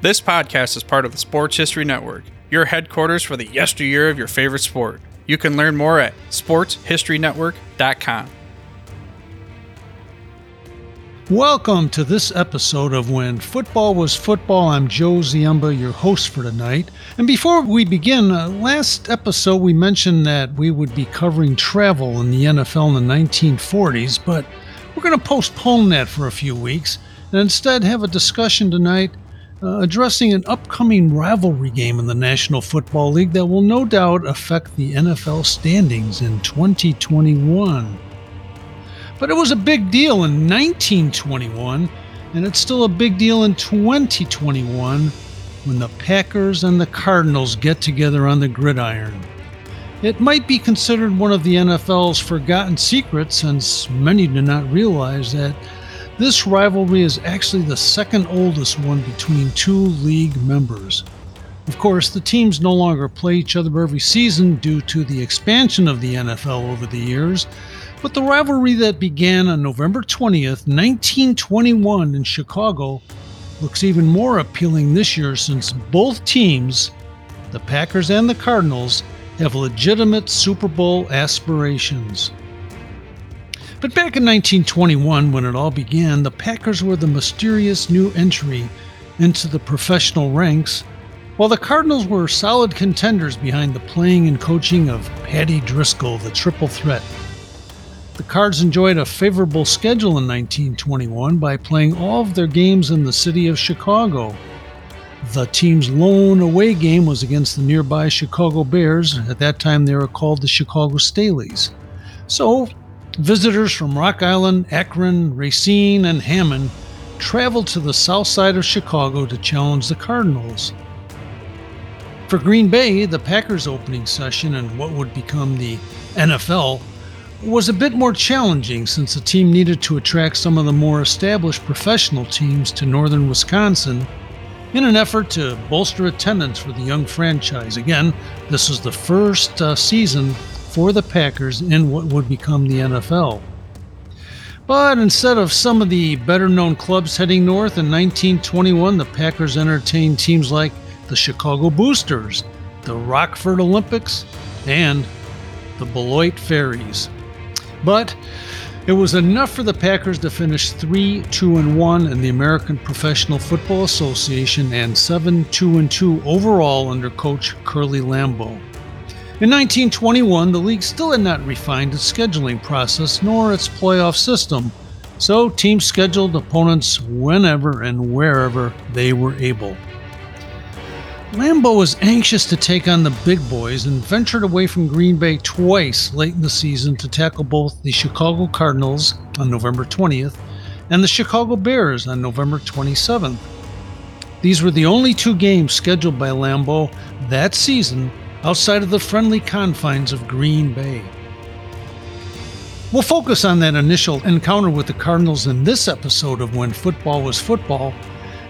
This podcast is part of the Sports History Network, your headquarters for the yesteryear of your favorite sport. You can learn more at sportshistorynetwork.com. Welcome to this episode of When Football Was Football. I'm Joe Ziemba, your host for tonight. And before we begin, uh, last episode we mentioned that we would be covering travel in the NFL in the 1940s, but we're going to postpone that for a few weeks and instead have a discussion tonight uh, addressing an upcoming rivalry game in the National Football League that will no doubt affect the NFL standings in 2021. But it was a big deal in 1921, and it's still a big deal in 2021 when the Packers and the Cardinals get together on the gridiron. It might be considered one of the NFL's forgotten secrets since many do not realize that this rivalry is actually the second oldest one between two league members. Of course, the teams no longer play each other every season due to the expansion of the NFL over the years, but the rivalry that began on November 20th, 1921 in Chicago looks even more appealing this year since both teams, the Packers and the Cardinals, have legitimate Super Bowl aspirations. But back in 1921, when it all began, the Packers were the mysterious new entry into the professional ranks, while the Cardinals were solid contenders behind the playing and coaching of Paddy Driscoll, the triple threat. The Cards enjoyed a favorable schedule in 1921 by playing all of their games in the city of Chicago. The team's lone away game was against the nearby Chicago Bears. At that time, they were called the Chicago Staleys. So, Visitors from Rock Island, Akron, Racine, and Hammond traveled to the south side of Chicago to challenge the Cardinals. For Green Bay, the Packers' opening session and what would become the NFL was a bit more challenging since the team needed to attract some of the more established professional teams to northern Wisconsin in an effort to bolster attendance for the young franchise. Again, this was the first uh, season for the Packers in what would become the NFL. But instead of some of the better known clubs heading north in 1921, the Packers entertained teams like the Chicago Boosters, the Rockford Olympics, and the Beloit Fairies. But it was enough for the Packers to finish 3 2 and 1 in the American Professional Football Association and 7 2 and 2 overall under coach Curly Lambeau. In 1921, the league still had not refined its scheduling process nor its playoff system, so teams scheduled opponents whenever and wherever they were able. Lambeau was anxious to take on the big boys and ventured away from Green Bay twice late in the season to tackle both the Chicago Cardinals on November 20th and the Chicago Bears on November 27th. These were the only two games scheduled by Lambeau that season outside of the friendly confines of Green Bay. We'll focus on that initial encounter with the Cardinals in this episode of When Football Was Football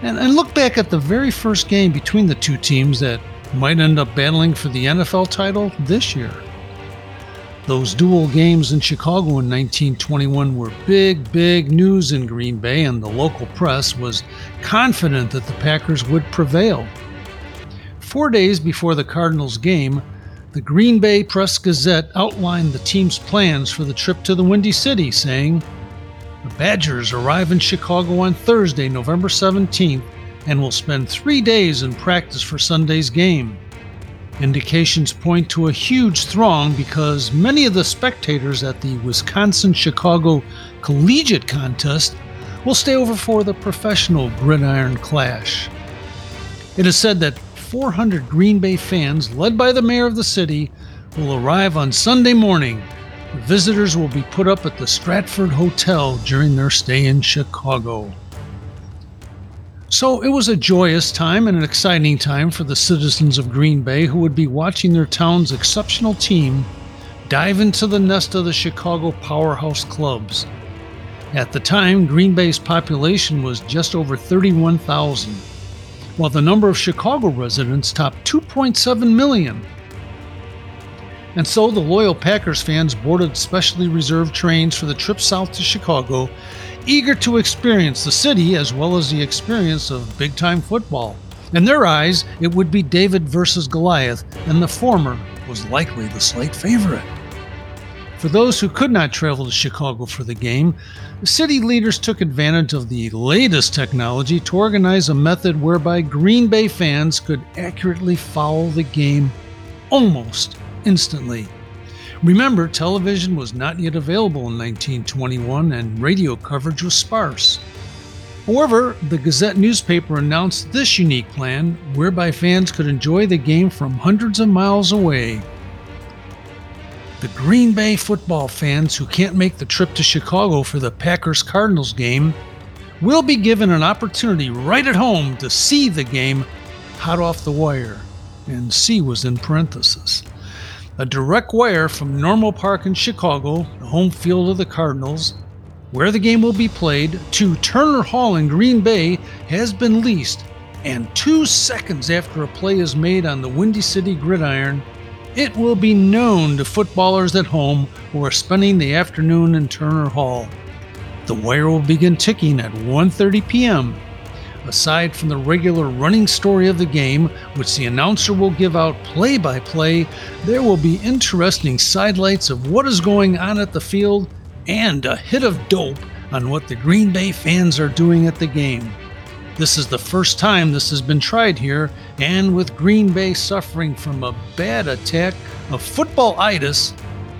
and, and look back at the very first game between the two teams that might end up battling for the NFL title this year. Those dual games in Chicago in 1921 were big, big news in Green Bay, and the local press was confident that the Packers would prevail. Four days before the Cardinals game, the Green Bay Press Gazette outlined the team's plans for the trip to the Windy City, saying, The Badgers arrive in Chicago on Thursday, November 17th, and will spend three days in practice for Sunday's game. Indications point to a huge throng because many of the spectators at the Wisconsin Chicago Collegiate Contest will stay over for the professional gridiron clash. It is said that 400 Green Bay fans, led by the mayor of the city, will arrive on Sunday morning. Visitors will be put up at the Stratford Hotel during their stay in Chicago. So it was a joyous time and an exciting time for the citizens of Green Bay who would be watching their town's exceptional team dive into the nest of the Chicago powerhouse clubs. At the time, Green Bay's population was just over 31,000, while the number of Chicago residents topped 2.7 million. And so the loyal Packers fans boarded specially reserved trains for the trip south to Chicago, eager to experience the city as well as the experience of big time football. In their eyes, it would be David versus Goliath, and the former was likely the slight favorite. For those who could not travel to Chicago for the game, city leaders took advantage of the latest technology to organize a method whereby Green Bay fans could accurately follow the game almost instantly. Remember, television was not yet available in 1921 and radio coverage was sparse. However, the Gazette newspaper announced this unique plan whereby fans could enjoy the game from hundreds of miles away. The Green Bay football fans who can't make the trip to Chicago for the Packers Cardinals game will be given an opportunity right at home to see the game hot off the wire. And C was in parentheses. A direct wire from Normal Park in Chicago, the home field of the Cardinals, where the game will be played, to Turner Hall in Green Bay has been leased. And two seconds after a play is made on the Windy City gridiron, it will be known to footballers at home who are spending the afternoon in Turner Hall. The wire will begin ticking at 1:30 p.m. Aside from the regular running story of the game, which the announcer will give out play by play, there will be interesting sidelights of what is going on at the field and a hit of dope on what the Green Bay fans are doing at the game. This is the first time this has been tried here, and with Green Bay suffering from a bad attack of football itis,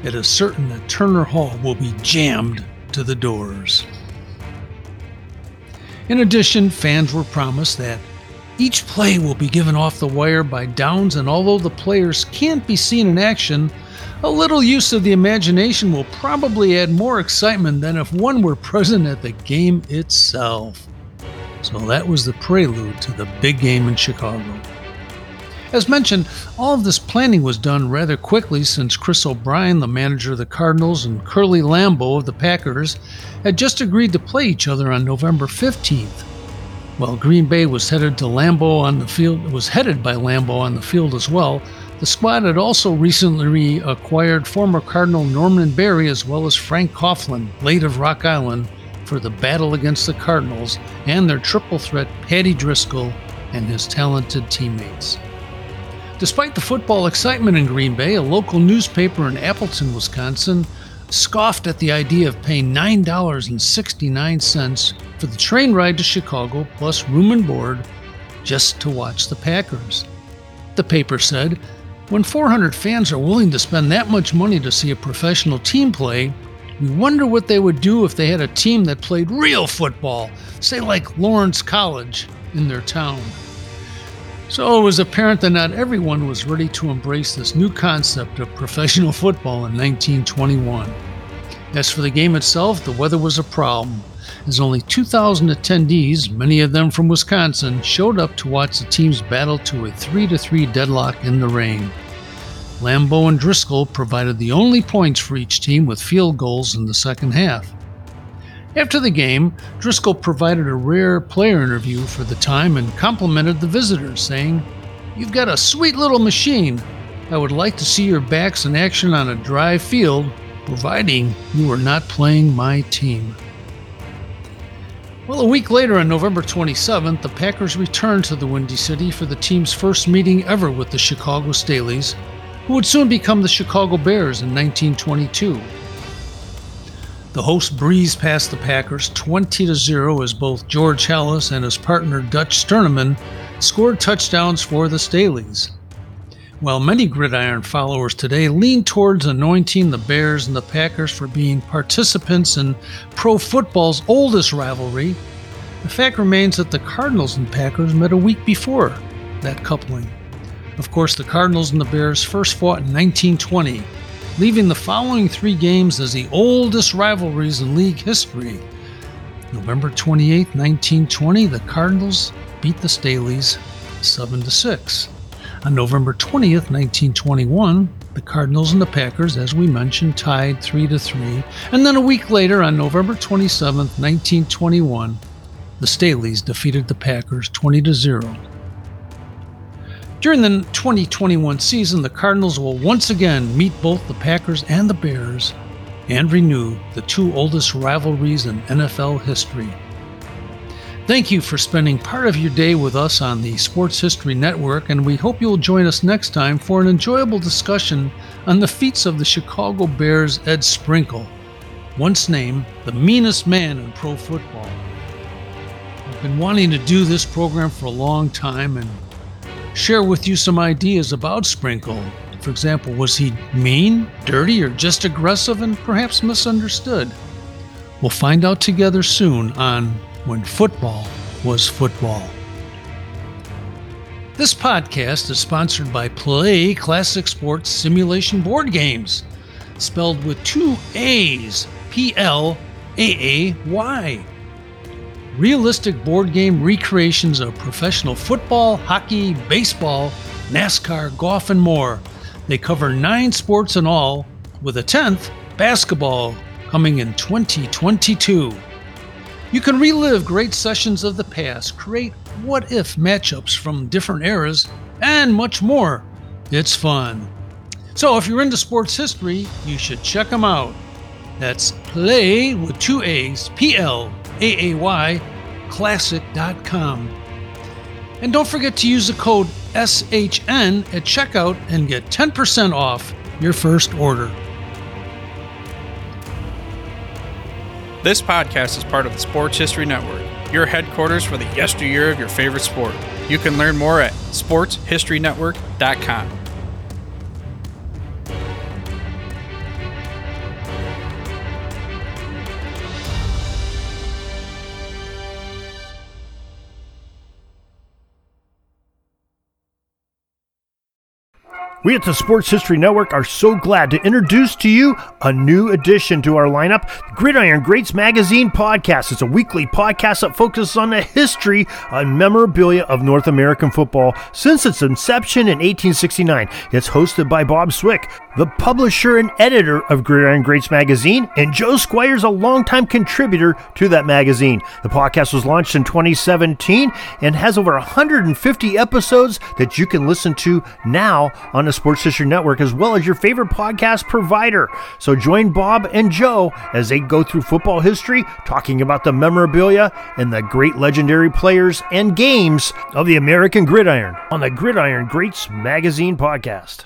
it is certain that Turner Hall will be jammed to the doors. In addition, fans were promised that each play will be given off the wire by downs, and although the players can't be seen in action, a little use of the imagination will probably add more excitement than if one were present at the game itself. So that was the prelude to the big game in Chicago. As mentioned, all of this planning was done rather quickly since Chris O'Brien, the manager of the Cardinals, and Curly Lambeau of the Packers had just agreed to play each other on November 15th. While Green Bay was headed to Lambeau on the field was headed by Lambeau on the field as well, the squad had also recently acquired former Cardinal Norman Barry as well as Frank Coughlin, late of Rock Island, for the battle against the Cardinals and their triple threat Paddy Driscoll and his talented teammates. Despite the football excitement in Green Bay, a local newspaper in Appleton, Wisconsin, scoffed at the idea of paying $9.69 for the train ride to Chicago plus room and board just to watch the Packers. The paper said, when 400 fans are willing to spend that much money to see a professional team play, we wonder what they would do if they had a team that played real football, say like Lawrence College, in their town. So it was apparent that not everyone was ready to embrace this new concept of professional football in 1921. As for the game itself, the weather was a problem, as only 2,000 attendees, many of them from Wisconsin, showed up to watch the teams battle to a 3 3 deadlock in the rain. Lambeau and Driscoll provided the only points for each team with field goals in the second half. After the game, Driscoll provided a rare player interview for the time and complimented the visitors, saying, You've got a sweet little machine. I would like to see your backs in action on a dry field, providing you are not playing my team. Well, a week later, on November 27th, the Packers returned to the Windy City for the team's first meeting ever with the Chicago Staleys, who would soon become the Chicago Bears in 1922. The hosts breezed past the Packers 20 to 0 as both George Halas and his partner Dutch Sternaman scored touchdowns for the Staleys. While many gridiron followers today lean towards anointing the Bears and the Packers for being participants in pro football's oldest rivalry, the fact remains that the Cardinals and Packers met a week before that coupling. Of course, the Cardinals and the Bears first fought in 1920, leaving the following three games as the oldest rivalries in league history. November 28, 1920, the Cardinals beat the Staleys 7 to 6. On November 20th, 1921, the Cardinals and the Packers, as we mentioned, tied 3 to 3. And then a week later, on November 27th, 1921, the Staleys defeated the Packers 20 to 0. During the 2021 season, the Cardinals will once again meet both the Packers and the Bears and renew the two oldest rivalries in NFL history. Thank you for spending part of your day with us on the Sports History Network, and we hope you'll join us next time for an enjoyable discussion on the feats of the Chicago Bears' Ed Sprinkle, once named the meanest man in pro football. I've been wanting to do this program for a long time and share with you some ideas about Sprinkle. For example, was he mean, dirty, or just aggressive and perhaps misunderstood? We'll find out together soon on When Football Was Football. This podcast is sponsored by PLAAY Classic Sports Simulation Board Games, spelled with two A's P L A A Y realistic board game recreations of professional football, hockey, baseball, NASCAR, golf, and more. They cover nine sports in all, with a 10th, basketball, coming in 2022. You can relive great sessions of the past, create what if matchups from different eras, and much more. It's fun. So if you're into sports history, you should check them out. That's play with two A's, P L A A Y, classic.com. And don't forget to use the code SHN at checkout and get 10% off your first order. This podcast is part of the Sports History Network, your headquarters for the yesteryear of your favorite sport. You can learn more at sportshistorynetwork.com. We at the Sports History Network are so glad to introduce to you a new addition to our lineup, the Gridiron Greats Magazine Podcast. It's a weekly podcast that focuses on the history and memorabilia of North American football since its inception in 1869. It's hosted by Bob Swick, the publisher and editor of Gridiron Greats Magazine, and Joe Squires, a longtime contributor to that magazine. The podcast was launched in 2017 and has over 150 episodes that you can listen to now on the Sports History Network, as well as your favorite podcast provider. So join Bob and Joe as they go through football history, talking about the memorabilia and the great legendary players and games of the American gridiron on the Gridiron Greats Magazine podcast.